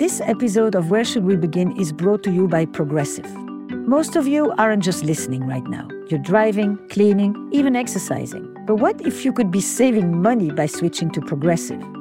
This episode of Where Should We Begin is brought to you by Progressive. Most of you aren't just listening right now. You're driving, cleaning, even exercising. But what if you could be saving money by switching to Progressive?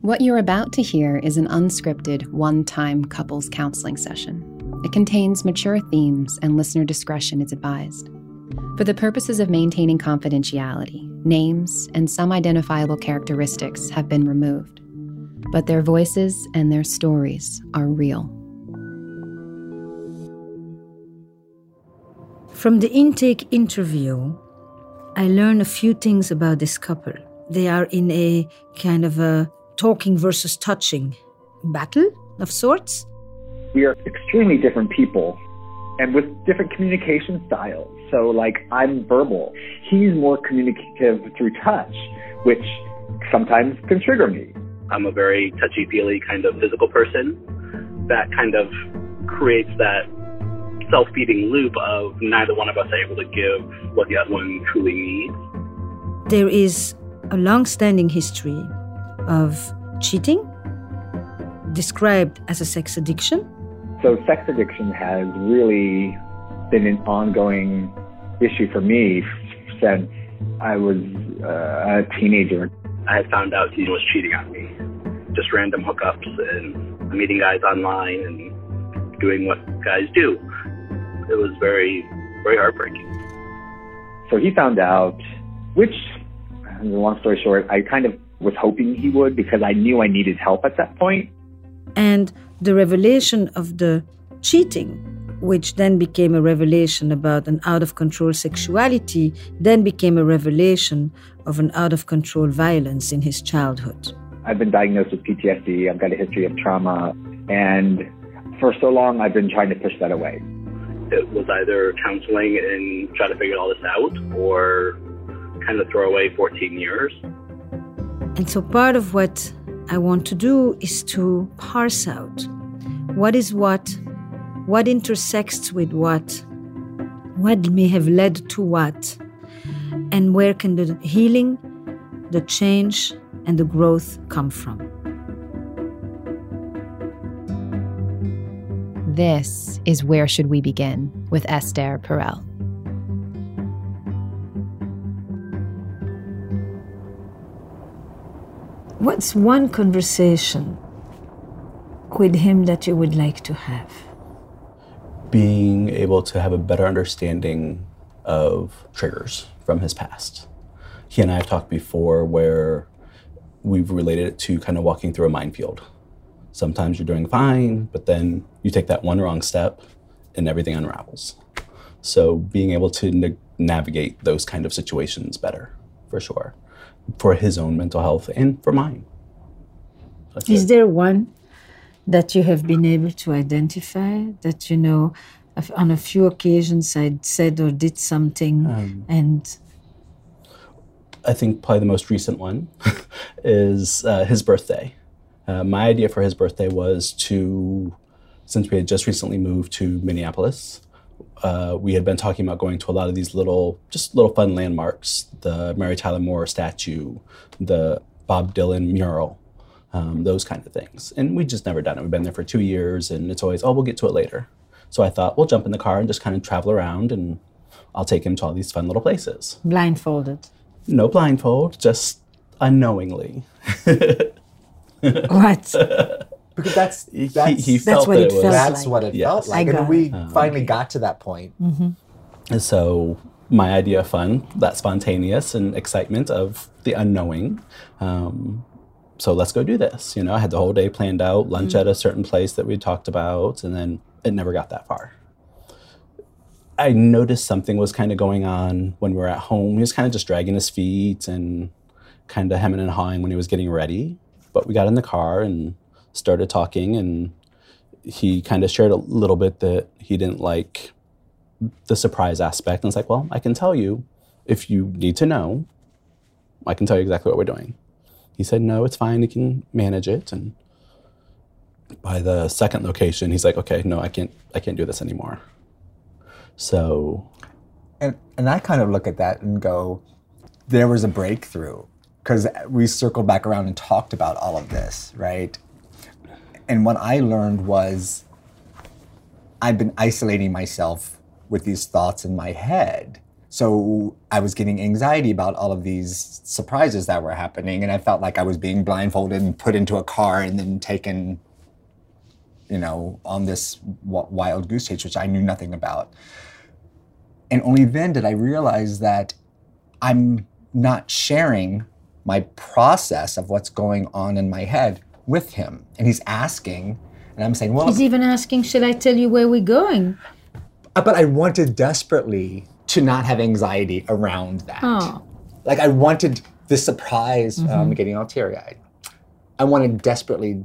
What you're about to hear is an unscripted, one time couples counseling session. It contains mature themes, and listener discretion is advised. For the purposes of maintaining confidentiality, names and some identifiable characteristics have been removed, but their voices and their stories are real. From the intake interview, I learned a few things about this couple. They are in a kind of a talking versus touching battle of sorts. We are extremely different people and with different communication styles. So, like, I'm verbal. He's more communicative through touch, which sometimes can trigger me. I'm a very touchy feely kind of physical person. That kind of creates that self feeding loop of neither one of us are able to give what the other one truly needs. There is a long standing history of cheating, described as a sex addiction. So, sex addiction has really been an ongoing issue for me since I was uh, a teenager. I had found out he was cheating on me. Just random hookups and meeting guys online and doing what guys do. It was very, very heartbreaking. So he found out, which, long story short, I kind of was hoping he would because I knew I needed help at that point. And the revelation of the cheating which then became a revelation about an out of control sexuality, then became a revelation of an out of control violence in his childhood. I've been diagnosed with PTSD, I've got a history of trauma, and for so long I've been trying to push that away. It was either counseling and try to figure all this out, or kind of throw away 14 years. And so part of what I want to do is to parse out what is what what intersects with what, what may have led to what, and where can the healing, the change, and the growth come from. This is Where Should We Begin with Esther Perel. What's one conversation with him that you would like to have? being able to have a better understanding of triggers from his past. He and I have talked before where we've related it to kind of walking through a minefield. Sometimes you're doing fine, but then you take that one wrong step and everything unravels. So being able to na- navigate those kind of situations better, for sure, for his own mental health and for mine. That's Is it. there one that you have been able to identify that you know on a few occasions I said or did something um, and I think probably the most recent one is uh, his birthday. Uh, my idea for his birthday was to, since we had just recently moved to Minneapolis, uh, we had been talking about going to a lot of these little, just little fun landmarks. The Mary Tyler Moore statue, the Bob Dylan mural, um, those kind of things. And we just never done it. We've been there for two years, and it's always, oh, we'll get to it later. So I thought we'll jump in the car and just kind of travel around, and I'll take him to all these fun little places. Blindfolded. No blindfold, just unknowingly. What? Because that's He, that's he felt what that it it was. felt that's like. what it Yes. felt like, and we it. Um, finally got to that point. Mm-hmm. And so my idea of fun, that spontaneous and excitement of the unknowing. Um, so let's go do this. You know, I had the whole day planned out, lunch mm-hmm. at a certain place that we talked about, and then it never got that far. I noticed something was kind of going on when we were at home. He was kind of just dragging his feet and kind of hemming and hawing when he was getting ready. But we got in the car and started talking, and he kind of shared a little bit that he didn't like the surprise aspect. And it's like, well, I can tell you if you need to know, I can tell you exactly what we're doing. He said, no, it's fine. You can manage it. And by the second location, he's like, okay, no, I can't, I can't do this anymore. So And and I kind of look at that and go, there was a breakthrough because we circled back around and talked about all of this, right? And what I learned was I've been isolating myself with these thoughts in my head. So I was getting anxiety about all of these surprises that were happening, and I felt like I was being blindfolded and put into a car and then taken, you know, on this wild goose chase, which I knew nothing about. And only then did I realize that I'm not sharing my process of what's going on in my head with him. And he's asking, and I'm saying, well, He's even asking, Should I tell you where we're going? Uh, but I wanted desperately to not have anxiety around that. Oh. Like I wanted the surprise. I'm getting all teary eyed. I wanted desperately.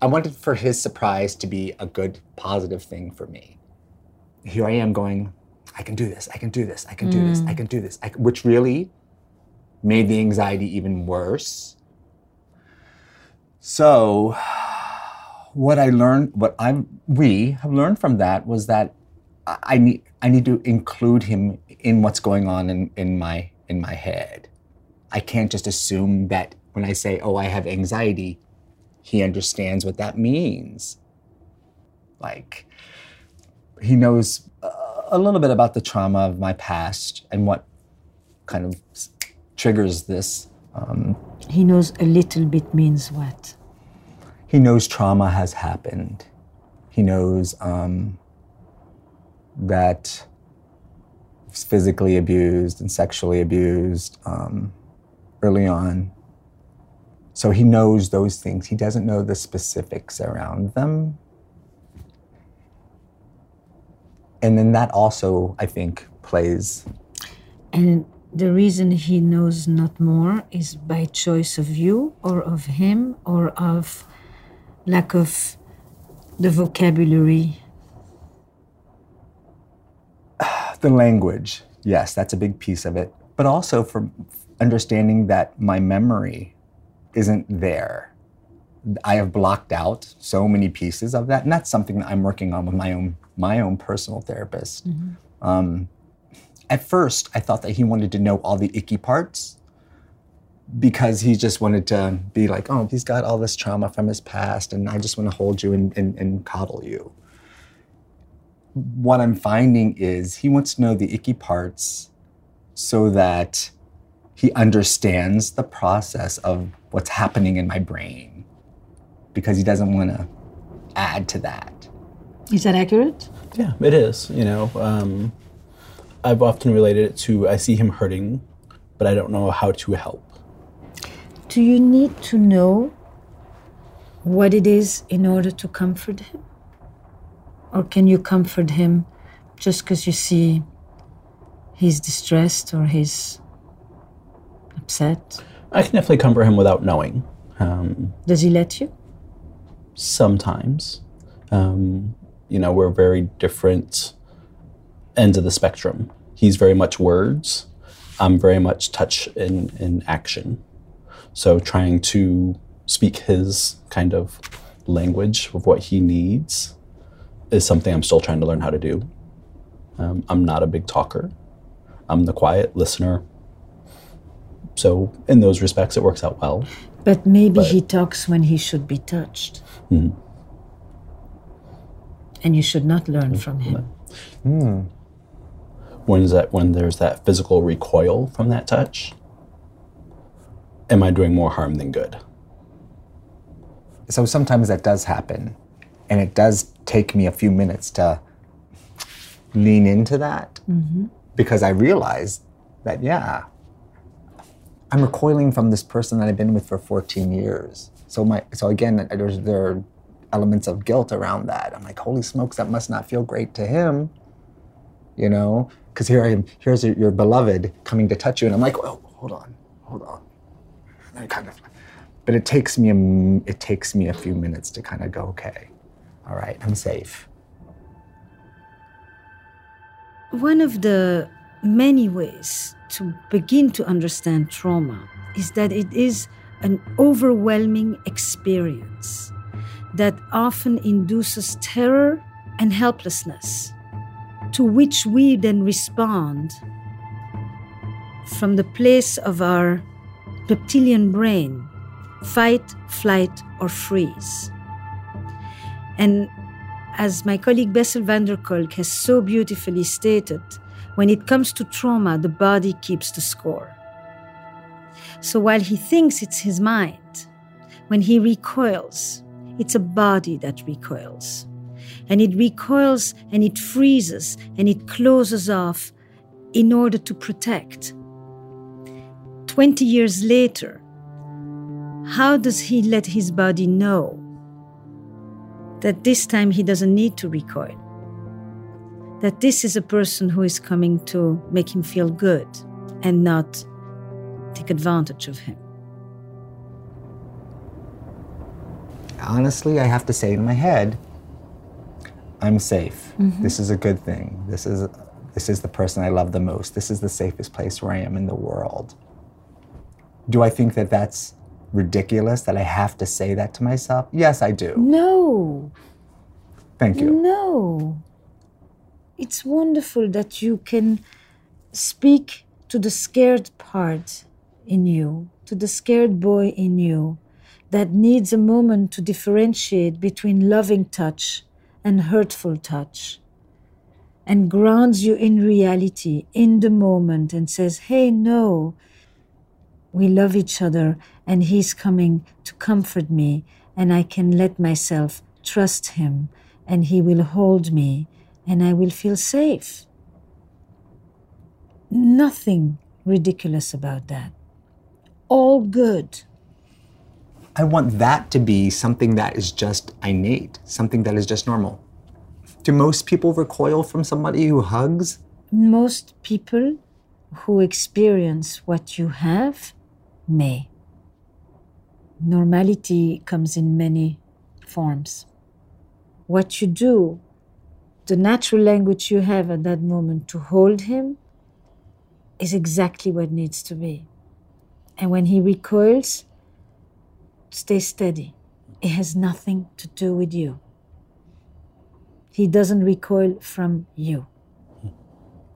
I wanted for his surprise to be a good, positive thing for me. Here I am going. I can do this. I can do this. I can do this. I can do this. I, which really made the anxiety even worse. So, what I learned, what I we have learned from that was that I need I need to include him in what's going on in, in my in my head. I can't just assume that when I say, "Oh, I have anxiety," he understands what that means. Like he knows a little bit about the trauma of my past and what kind of triggers this. Um, He knows a little bit means what? he knows trauma has happened. He knows um, that he's physically abused and sexually abused um, early on. So he knows those things. He doesn't know the specifics around them. And then that also, I think, plays. And the reason he knows not more is by choice of you or of him or of lack of the vocabulary. the language, yes, that's a big piece of it. But also for understanding that my memory isn't there. I have blocked out so many pieces of that, and that's something that I'm working on with my own my own personal therapist. Um, at first, I thought that he wanted to know all the icky parts because he just wanted to be like, oh, he's got all this trauma from his past, and I just want to hold you and, and, and coddle you what I'm finding is he wants to know the icky parts so that he understands the process of what's happening in my brain because he doesn't want to add to that. Is that accurate? Yeah, it is. You know, um, I've often related it to I see him hurting, but I don't know how to help. Do you need to know what it is in order to comfort him? Or can you comfort him just because you see he's distressed or he's upset? I can definitely comfort him without knowing. Um, Does he let you? sometimes, um, you know, we're very different ends of the spectrum. He's very much words. I'm very much touch in, and action. So trying to speak his kind of language of what he needs is something I'm still trying to learn how to do. Um, I'm not a big talker. I'm the quiet listener, so in those respects, it works out well. But maybe But- he talks when he should be touched. Mhm. And you should not learn from him. When is that? When there's that physical recoil from that touch, am I doing more harm than good? So sometimes that does happen. And it does take me a few minutes to lean into that mm-hmm. because I realize that, yeah, I'm recoiling from this person that I've been with for 14 years. So my so again, there's there are elements of guilt around that. I'm like, holy smokes, that must not feel great to him, you know? Because here I am, here's your, your beloved coming to touch you, and I'm like, oh, hold on, hold on. And I kind of, but it takes me a it takes me a few minutes to kind of go, okay, all right, I'm safe. One of the many ways to begin to understand trauma is that it is an overwhelming experience that often induces terror and helplessness, to which we then respond from the place of our reptilian brain fight, flight, or freeze. And as my colleague Bessel van der Kolk has so beautifully stated, when it comes to trauma, the body keeps the score. So while he thinks it's his mind, when he recoils, it's a body that recoils. And it recoils and it freezes and it closes off in order to protect. 20 years later, how does he let his body know that this time he doesn't need to recoil? That this is a person who is coming to make him feel good and not take advantage of him. Honestly, I have to say in my head, I'm safe. Mm-hmm. This is a good thing. This is this is the person I love the most. This is the safest place where I am in the world. Do I think that that's ridiculous that I have to say that to myself? Yes, I do. No, Thank you. no. It's wonderful that you can speak to the scared part in you, to the scared boy in you that needs a moment to differentiate between loving touch and hurtful touch and grounds you in reality, in the moment, and says, Hey, no, we love each other, and he's coming to comfort me, and I can let myself trust him, and he will hold me, and I will feel safe. Nothing ridiculous about that. All good. I want that to be something that is just innate, something that is just normal. Do most people recoil from somebody who hugs? Most people who experience what you have may. Normality comes in many forms. What you do, the natural language you have at that moment to hold him, is exactly what needs to be. And when he recoils, stay steady. It has nothing to do with you. He doesn't recoil from you.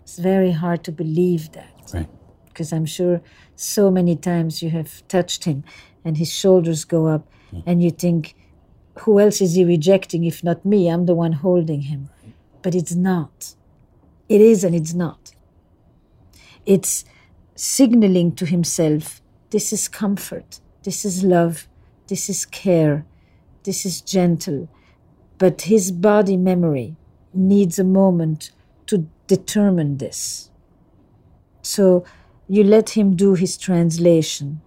It's very hard to believe that Right. because I'm sure so many times you have touched him and his shoulders go up hmm. and you think, who else is he rejecting if not me? I'm the one holding him. But it's not. It is and it's not. It's signaling to himself this is comfort, this is love, this is care, this is gentle. But his body memory needs a moment to determine this. So you let him do his translation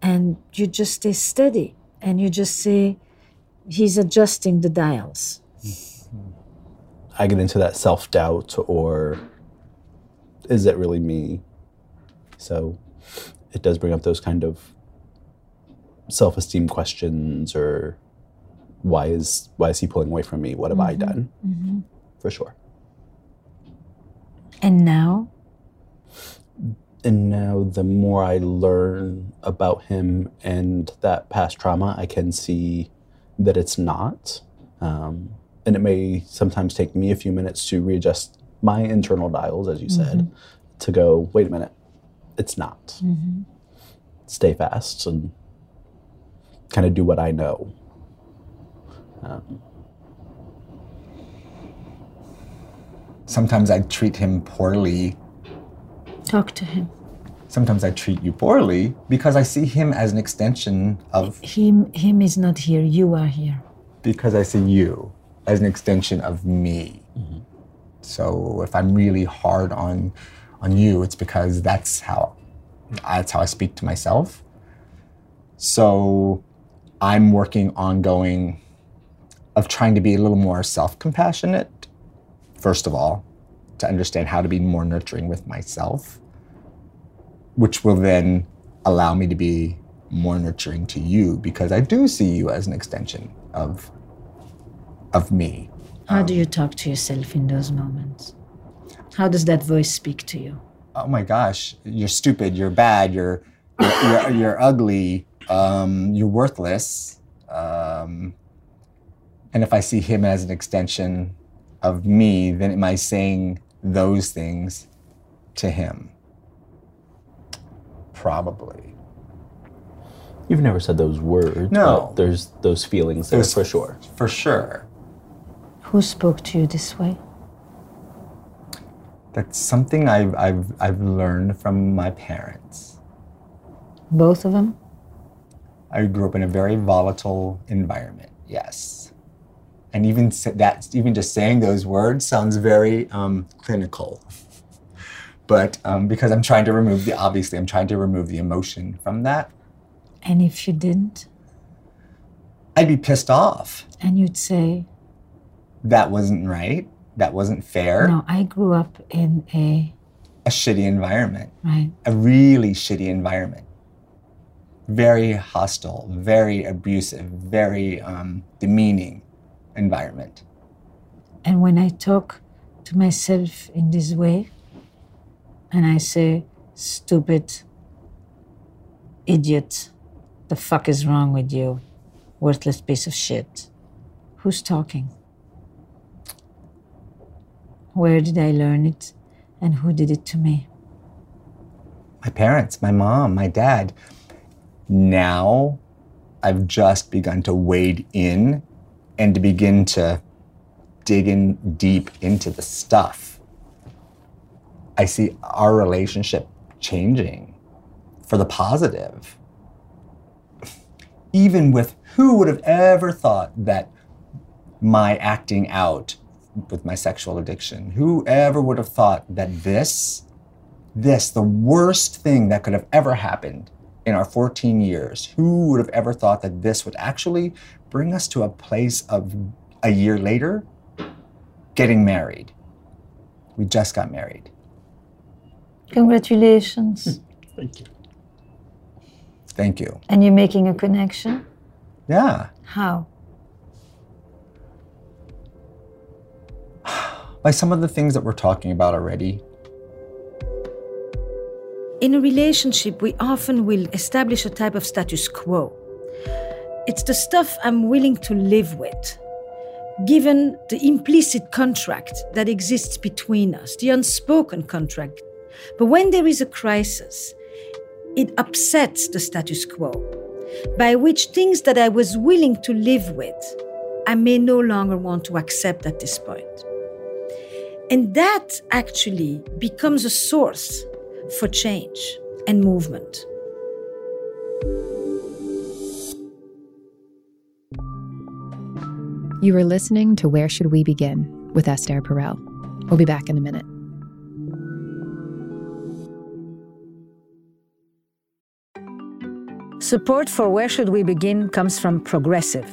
and you just stay steady and you just say, he's adjusting the dials. I get into that self doubt or is it really me? So it does bring up those kind of self esteem questions or why is why is he pulling away from me? What have I mm-hmm. done? Mm-hmm. For sure. And now, And now the more I learn about him and that past trauma, I can see that it's not. Um, and it may sometimes take me a few minutes to readjust my internal dials, as you said, mm-hmm. to go, wait a minute, it's not. stay fast and kind of do what I know. Um, Sometimes I treat him poorly. Talk to him. Sometimes I treat you poorly because I see him as an extension of, Him, him is not here. You are here. because I see you as an extension of me. So if I'm really hard on, on you, it's because that's how, that's how I speak to myself. So I'm working on going, of trying to be a little more self compassionate, first of all, to understand how to be more nurturing with myself, which will then allow me to be more nurturing to you because I do see you as an extension of, of me. How do um, you talk to yourself in those moments? How does that voice speak to you? oh my gosh, you're stupid, you're bad, you're you're, you're, you're ugly, um, you're worthless. Um, and if I see him as an extension of me, then am I saying those things to him? Probably. you've never said those words, No. but there's those feelings there Those- for sure. For sure. Who spoke to you this way? That's something I've, I've, I've learned from my parents. Both of them? I grew up in a very volatile environment. Yes, and even that, even just saying those words sounds very um, clinical. But um, because I'm trying to remove the obviously, I'm trying to remove the emotion from that. And if you didn't, I'd be pissed off. and you'd say, That wasn't right. That wasn't fair. No, I grew up in a, A shitty environment. right? A really shitty environment. Very hostile. Very abusive. Very um, demeaning environment. And when I talk to myself in this way, and I say, stupid, idiot, the fuck is wrong with you, worthless piece of shit, who's talking? Where did I learn it? And who did it to me? my parents, my mom, my dad. Now I've just begun to wade in and to begin to dig in deep into the stuff. I see our relationship changing for the positive. Even with who would have ever thought that my acting out with my sexual addiction, whoever would have thought that this this, the worst thing that could have ever happened in our 14 years, who would have ever thought that this would actually bring us to a place of a year later getting married? We just got married. Congratulations. Hmm. Thank you. Thank you. and you're making a connection? Yeah. How? By some of the things that we're talking about already, In a relationship, we often will establish a type of status quo. It's the stuff I'm willing to live with, given the implicit contract that exists between us, the unspoken contract. But when there is a crisis, it upsets the status quo, by which things that I was willing to live with, I may no longer want to accept at this point. And that actually becomes a source for change and movement. You are listening to Where Should We Begin with Esther Perel. We'll be back in a minute. Support for Where Should We Begin comes from Progressive.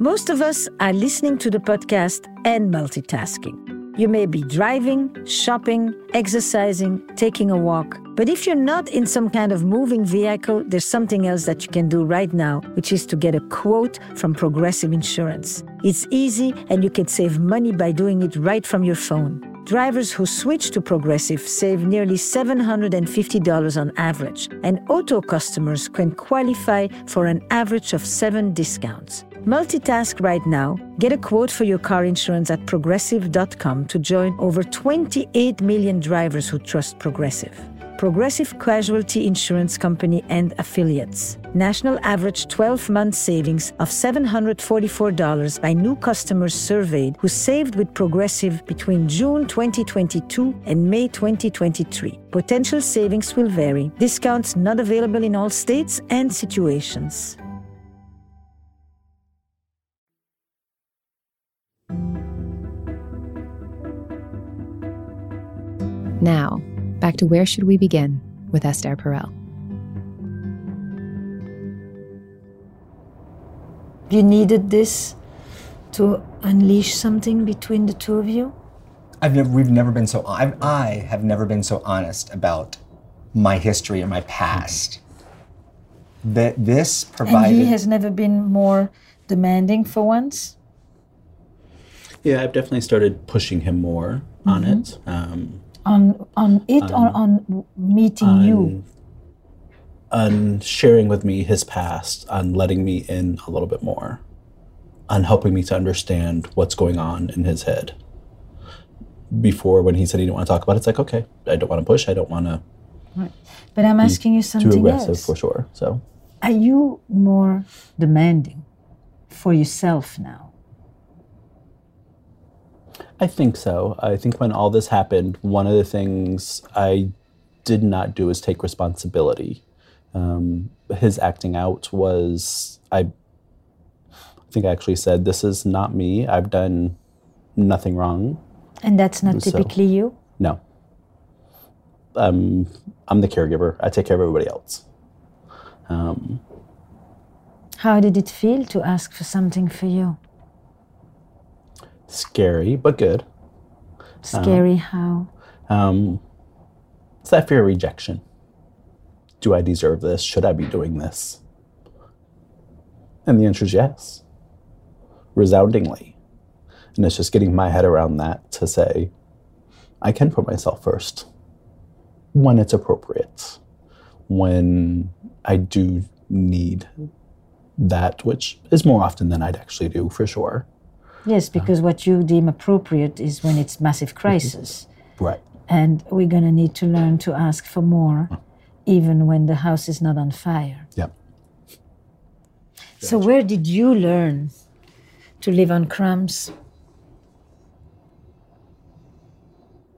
Most of us are listening to the podcast and multitasking. You may be driving, shopping, exercising, taking a walk. But if you're not in some kind of moving vehicle, there's something else that you can do right now, which is to get a quote from Progressive Insurance. It's easy and you can save money by doing it right from your phone. Drivers who switch to Progressive save nearly $750 on average, and auto customers can qualify for an average of seven discounts. Multitask right now. Get a quote for your car insurance at progressive.com to join over 28 million drivers who trust Progressive. Progressive Casualty Insurance Company and affiliates. National average 12 month savings of $744 by new customers surveyed who saved with Progressive between June 2022 and May 2023. Potential savings will vary. Discounts not available in all states and situations. Now, back to Where Should We Begin with Esther Perel. You needed this to unleash something between the two of you? I've never, we've never been so. I, I have never been so honest about my history or my past. That this provided. And he has never been more demanding for once? Yeah, I've definitely started pushing him more on it. Um, On, on it or um, on meeting you? on sharing with me his past, on letting me in a little bit more, on helping me to understand what's going on in his head. Before, when he said he didn't want to talk about it, it's like, okay, I don't want to push. I don't want to But I'm asking you something too aggressive else. for sure. So, Are you more demanding for yourself now? I think so. I think when all this happened, one of the things I did not do is take responsibility. Um, his acting out was, I, I think I actually said, This is not me. I've done nothing wrong. And that's not So- typically you? No. Um, I'm I'm the caregiver. I take care of everybody else. Um, How did it feel to ask for something for you? Scary, but good. Scary how? Um, it's that fear of rejection. Do I deserve this? Should I be doing this? And the answer is yes, resoundingly. And it's just getting my head around that to say, I can put myself first when it's appropriate, when I do need that, which is more often than I'd actually do for sure. Yes, ah. because what you deem appropriate is when it's massive mm-hmm. crisis. Right. And we're going to need to learn to ask for more, mm. even when the house is not on fire. Yep. So, where did you learn to live on crumbs?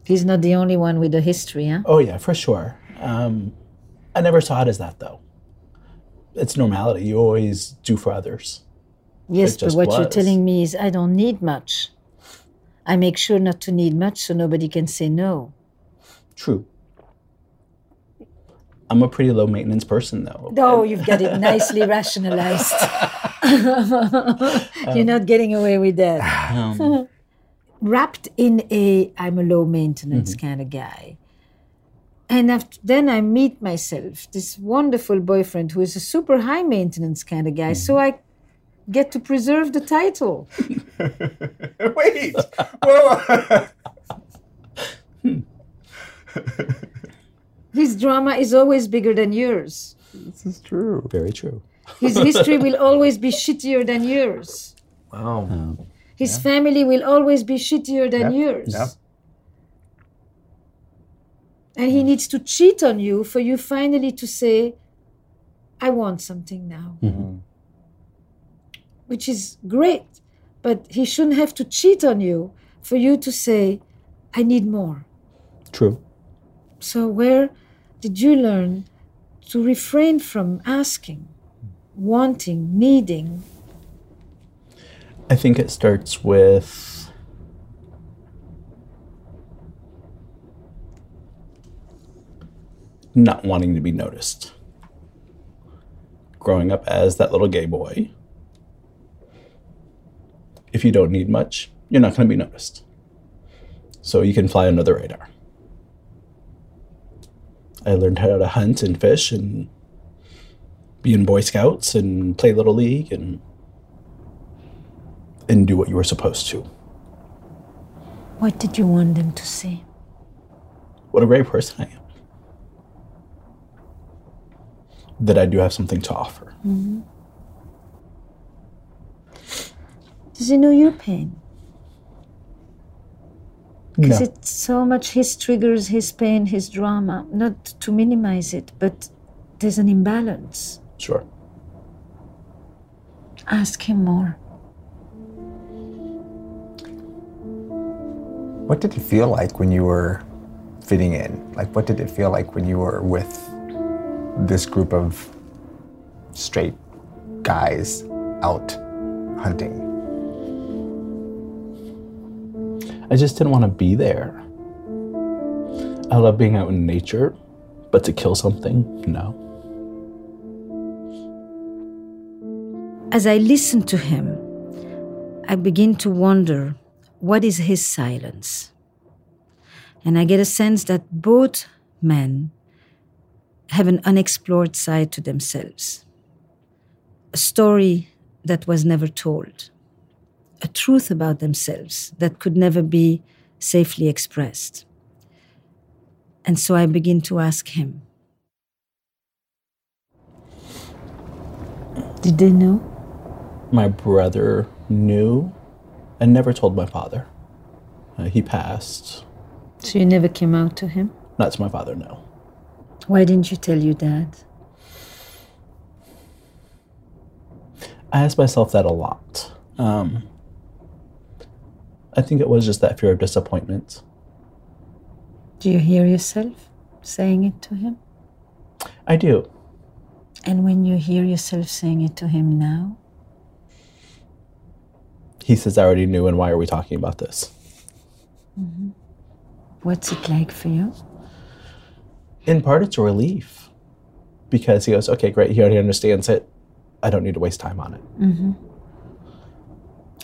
He's not the only one with a history, huh? Oh yeah, for sure. Um, I never saw it as that though. It's normality. You always do for others. Yes, but what you're telling me is I don't need much. I make sure not to need much so nobody can say no. True. I'm a pretty low maintenance person though. Oh, you've got it nicely rationalized. You're not getting away with that. Um, Wrapped in a I'm a low maintenance Mm-hmm. kind of guy. And after, then I meet myself, this wonderful boyfriend who is a super high maintenance kind of guy. So Mm-hmm. I get to preserve the title. Wait! Whoa! His drama is always bigger than yours. this is true. very true. His history will always be shittier than yours. Wow. Oh. His family will always be shittier than Yep, yours. yep. And he needs to cheat on you for you finally to say, I want something now. Mm-hmm. Which is great. But he shouldn't have to cheat on you for you to say, I need more. True. So, where did you learn to refrain from asking, wanting, needing? I think it starts with not wanting to be noticed. Growing up as that little gay boy, if you don't need much, you're not going to be noticed. So you can fly under the radar. I learned how to hunt and fish and be in Boy Scouts and play Little League and and do what you were supposed to. What did you want them to see? What a great person I am. That I do have something to offer. Mm-hmm. Does he know your pain? Because No. it's so much his triggers, his pain, his drama. Not to minimize it, but there's an imbalance. Sure. Ask him more. What did it feel like when you were fitting in? Like, what did it feel like when you were with this group of straight guys out hunting? I just didn't want to be there. I love being out in nature, but to kill something, no. As I listen to him, I begin to wonder what is his silence? And I get a sense that both men have an unexplored side to themselves. A story that was never told. A truth about themselves that could never be safely expressed. And so I begin to ask him Did they know? My brother knew and never told my father. Uh, he passed. So you never came out to him? Not to my father, no. Why didn't you tell your dad? I ask myself that a lot. Um, I think it was just that fear of disappointment. Do you hear yourself saying it to him? I do. And when you hear yourself saying it to him now, He says, I already knew, and why are we talking about this? Mm-hmm. what's it like for you? In part, it's a relief because he goes, okay, great, he already understands it. I don't need to waste time on it. Mm-hmm.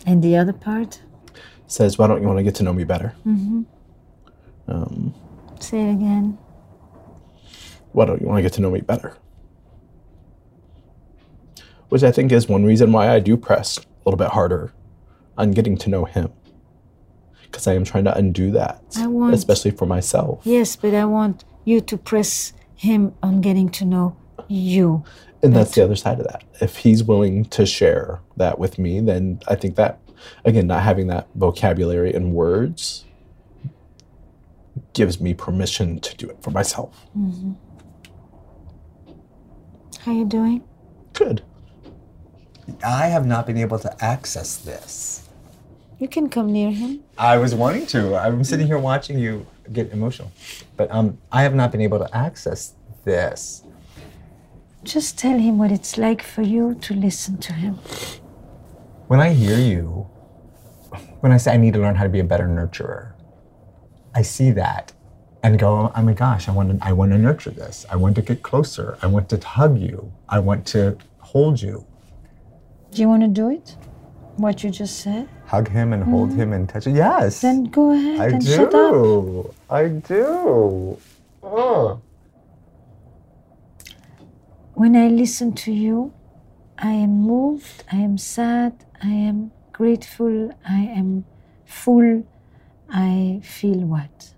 And the other part? Says, why don't you want to get to know me better? Mm-hmm. Um, Say it again. Why don't you want to get to know me better? Which I think is one reason why I do press a little bit harder on getting to know him. Because I am trying to undo that, I want- especially for myself. Yes, but I want you to press him on getting to know you. And that's the other side of that. If he's willing to share that with me, then I think that, again, not having that vocabulary and words gives me permission to do it for myself. How you doing? Good. I have not been able to access this. You can come near him. I was wanting to. I'm sitting here watching you get emotional, but um, I have not been able to access this. Just tell him what it's like for you to listen to him. When I hear you, when I say I need to learn how to be a better nurturer, I see that and go, oh my gosh, I want to, I want to nurture this. I want to get closer. I want to hug you. I want to hold you. Do you want to do it? What you just said? Hug him and hold mm-hmm. him and touch it. Yes. Then go ahead I and shut up. do. I do. Oh. When I listen to you, I am moved, I am sad, I am grateful, I am full. I feel what?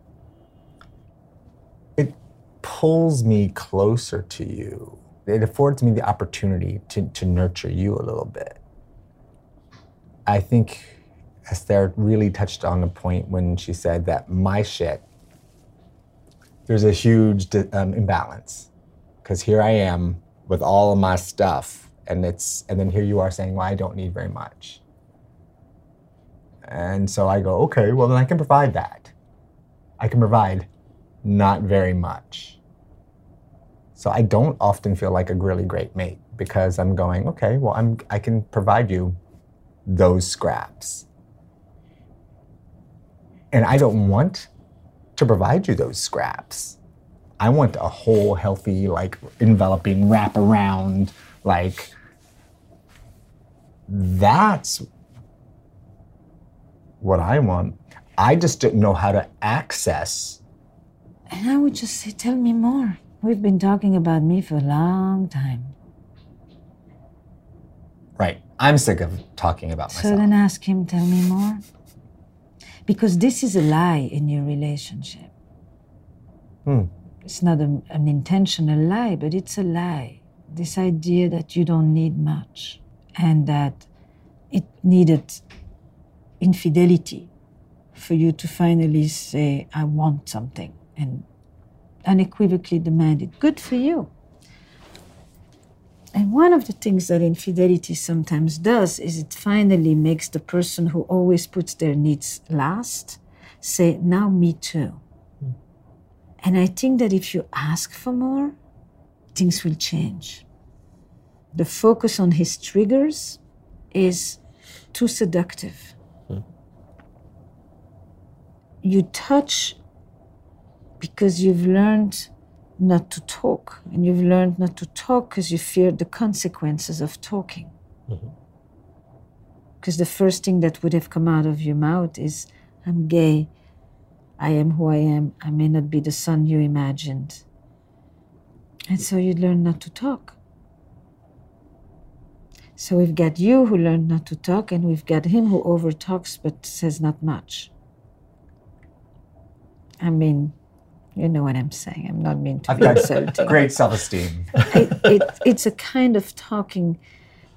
it pulls me closer to you. It affords me the opportunity to, to nurture you a little bit. I think Esther really touched on the point when she said that my shit, there's a huge um, imbalance. Because here I am with all of my stuff, and it's and then here you are saying, well, I don't need very much. And so I go, okay, well then I can provide that. I can provide not very much. So I don't often feel like a really great mate because I'm going, okay, well, I'm, I can provide you those scraps. And I don't want to provide you those scraps. I want a whole, healthy, like enveloping, wrap around, like that's what I want. I just didn't know how to access And I would just say, tell me more. We've been talking about me for a long time. Right. I'm sick of talking about myself. So then ask him, tell me more. Because this is a lie in your relationship. Hmm. It's not a- an intentional lie, but it's a lie. This idea that you don't need much and that it needed infidelity for you to finally say, I want something and unequivocally demand it. Good for you. And one of the things that infidelity sometimes does is it finally makes the person who always puts their needs last say, Now me too. Hmm. And I think that if you ask for more, things will change. The focus on his triggers is too seductive. Hmm. You touch because you've learned not to talk, and you've learned not to talk because you fear the consequences of talking. Mm-hmm. Because the first thing that would have come out of your mouth is, I'm gay, I am who I am, I may not be the son you imagined. And so you learn not to talk. So we've got you who learned not to talk, and we've got him who overtalks but says not much. I mean, you know what I'm saying. I'm not mean to I've be got insulting. great self-esteem. It, it, it's a kind of talking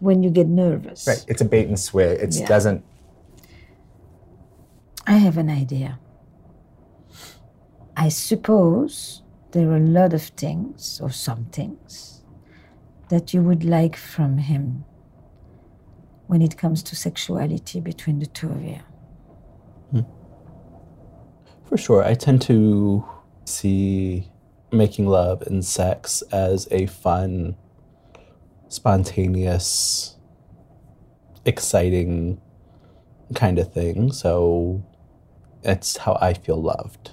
when you get nervous. Right. It's a bait and switch. It Yeah. doesn't. I have an idea. I suppose there are a lot of things, or some things, that you would like from him when it comes to sexuality between the two of you. Hmm. For sure. I tend to see making love and sex as a fun, spontaneous, exciting kind of thing. So it's how I feel loved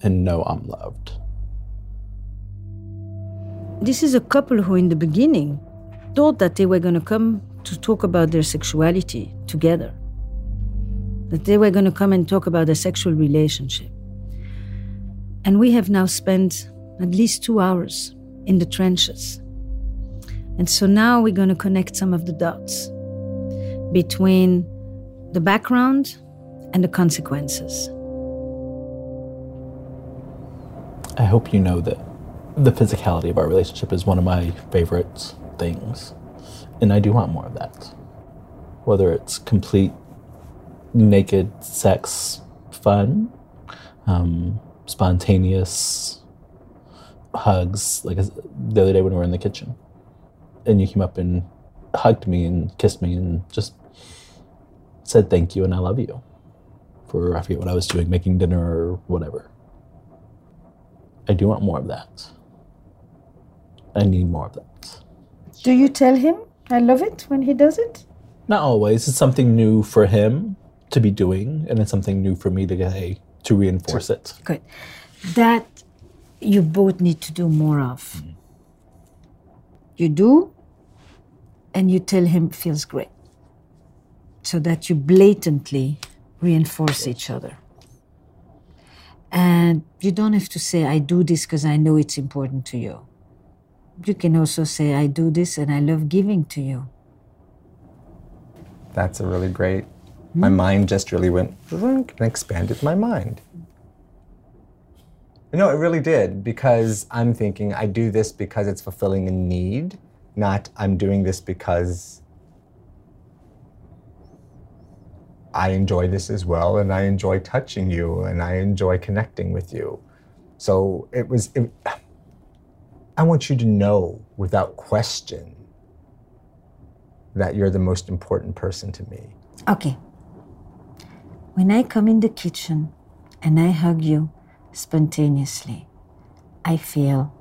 and know I'm loved. This is a couple who, in the beginning, thought that they were going to come to talk about their sexuality together, that they were going to come and talk about a sexual relationship. And we have now spent at least two hours in the trenches. And so now we're going to connect some of the dots between the background and the consequences. I hope you know that the physicality of our relationship is one of my favorite things. And I do want more of that. Whether it's complete naked sex fun, um, spontaneous hugs, like the other day when we were in the kitchen. And you came up and hugged me and kissed me and just said thank you and I love you for, I forget what I was doing, making dinner or whatever. I do want more of that. I need more of that. Do you tell him I love it when he does it? Not always. It's something new for him to be doing, and it's something new for me to get to reinforce it. Good. That you both need to do more of. Mm-hmm. You do, and you tell him feels great. So that you blatantly reinforce each other. And you don't have to say, I do this because I know it's important to you. You can also say, I do this and I love giving to you. That's a really great. Hmm? My mind just really went and expanded my mind. No, it really did because I'm thinking I do this because it's fulfilling a need, not I'm doing this because I enjoy this as well and I enjoy touching you and I enjoy connecting with you. So it was, it, I want you to know without question that you're the most important person to me. Okay. When I come in the kitchen and I hug you spontaneously, I feel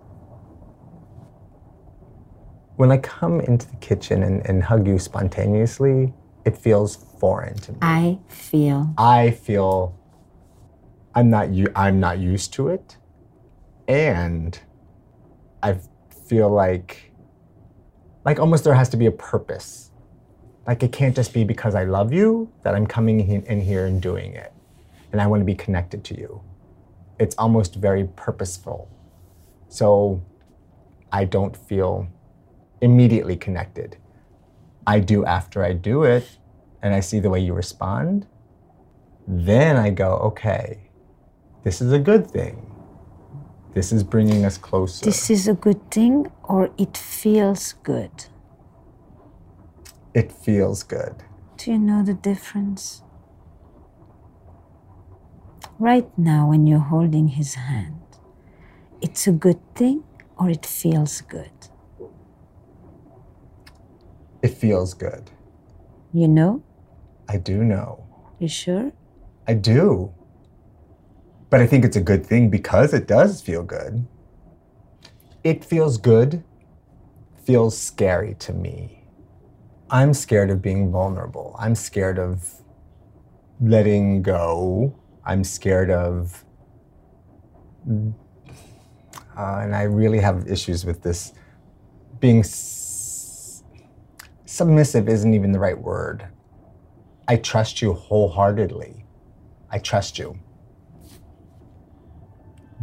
When I come into the kitchen and, and hug you spontaneously, it feels foreign to me. I feel I feel I'm not I'm not used to it, and I feel like like almost there has to be a purpose. Like it can't just be because I love you that I'm coming in, here and doing it, and I want to be connected to you. It's almost very purposeful, so I don't feel immediately connected. I do after I do it, and I see the way you respond then I go, okay, this is a good thing. This is bringing us closer. this is a good thing or it feels good. it feels good. Do you know the difference? right now when you're holding his hand, it's a good thing or it feels good? It feels good. You know? I do know. You sure? I do. But I think it's a good thing because it does feel good. It feels good, feels scary to me. I'm scared of being vulnerable. I'm scared of letting go. I'm scared of, uh, and I really have issues with this. Being s- submissive isn't even the right word. I trust you wholeheartedly. I trust you.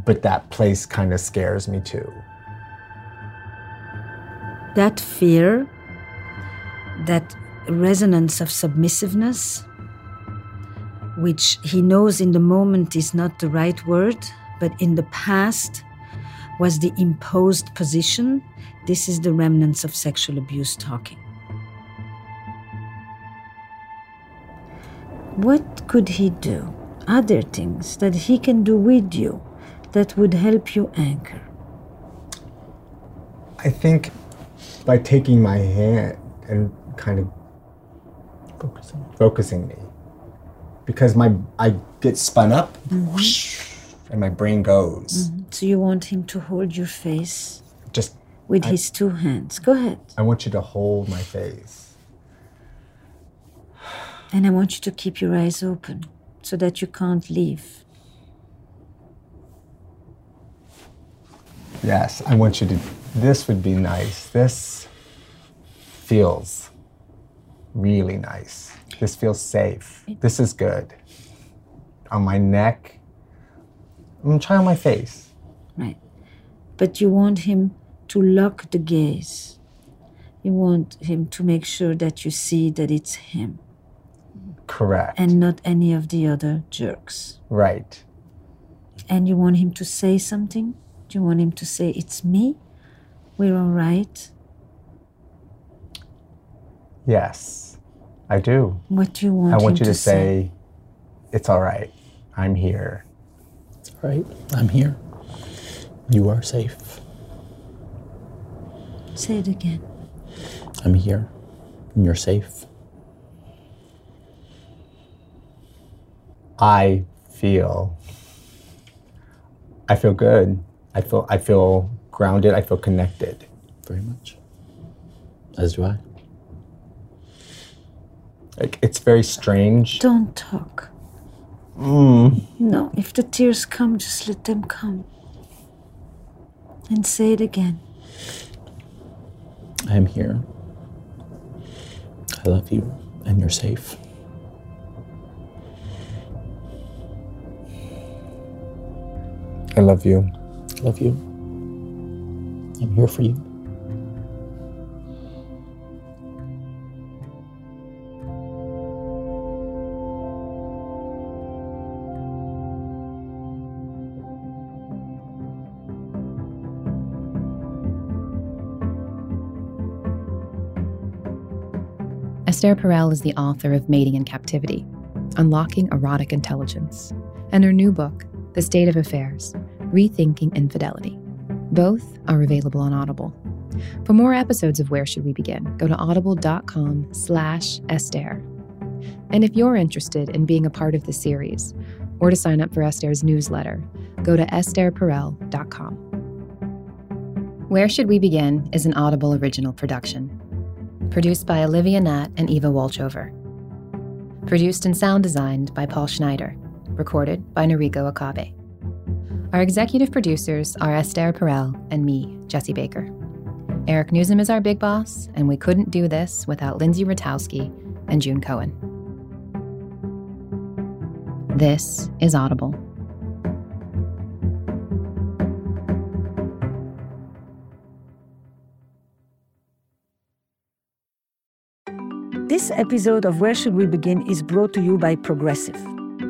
But that place kind of scares me too. That fear, that resonance of submissiveness, which he knows in the moment is not the right word, but in the past was the imposed position, this is the remnants of sexual abuse talking. What could he do? Other things that he can do with you that would help you anchor? I think by taking my hand and kind of Focusing. focusing me, because my I get spun up, mm-hmm. whoosh, and my brain goes. Mm-hmm. So you want him to hold your face Just with I- his two hands. Go ahead. I want you to hold my face. And I want you to keep your eyes open so that you can't leave. Yes, I want you to. This would be nice. This feels really nice. This feels safe. This is good. On my neck. I'm gonna try on my face. Right. But you want him to lock the gaze. You want him to make sure that you see that it's him Correct. and not any of the other jerks. right. And you want him to say something? Do you want him to say, It's me? We're all right? Yes, I do. What do you want I him want you to to say, it's all right. I'm here. It's all right. I'm here. You are safe. Say it again. I'm here. And you're safe. I feel I feel good. I feel I feel grounded. I feel connected. Very much. As do I. Like it's very strange. Don't talk. Mm. No, if the tears come, just let them come. And say it again. I am here. I love you, and you're safe. I love you. I love you. I'm here for you. Esther Perel is the author of Mating in Captivity Unlocking Erotic Intelligence, and her new book, The State of Affairs Rethinking Infidelity. Both are available on Audible. For more episodes of Where Should We Begin, go to audible.com slash Esther. And if you're interested in being a part of the series or to sign up for Esther's newsletter, go to estherperel.com. Where Should We Begin is an Audible original production. Produced by Olivia Natt and Eva Wolchover. Produced and sound designed by Paul Schneider. Recorded by Noriko Okabe. Our executive producers are Esther Perel and me, Jesse Baker. Eric Nuzum is our big boss, and we couldn't do this without Lindsay Ratowsky and June Cohen. This is Audible. This episode of Where Should We Begin is brought to you by Progressive.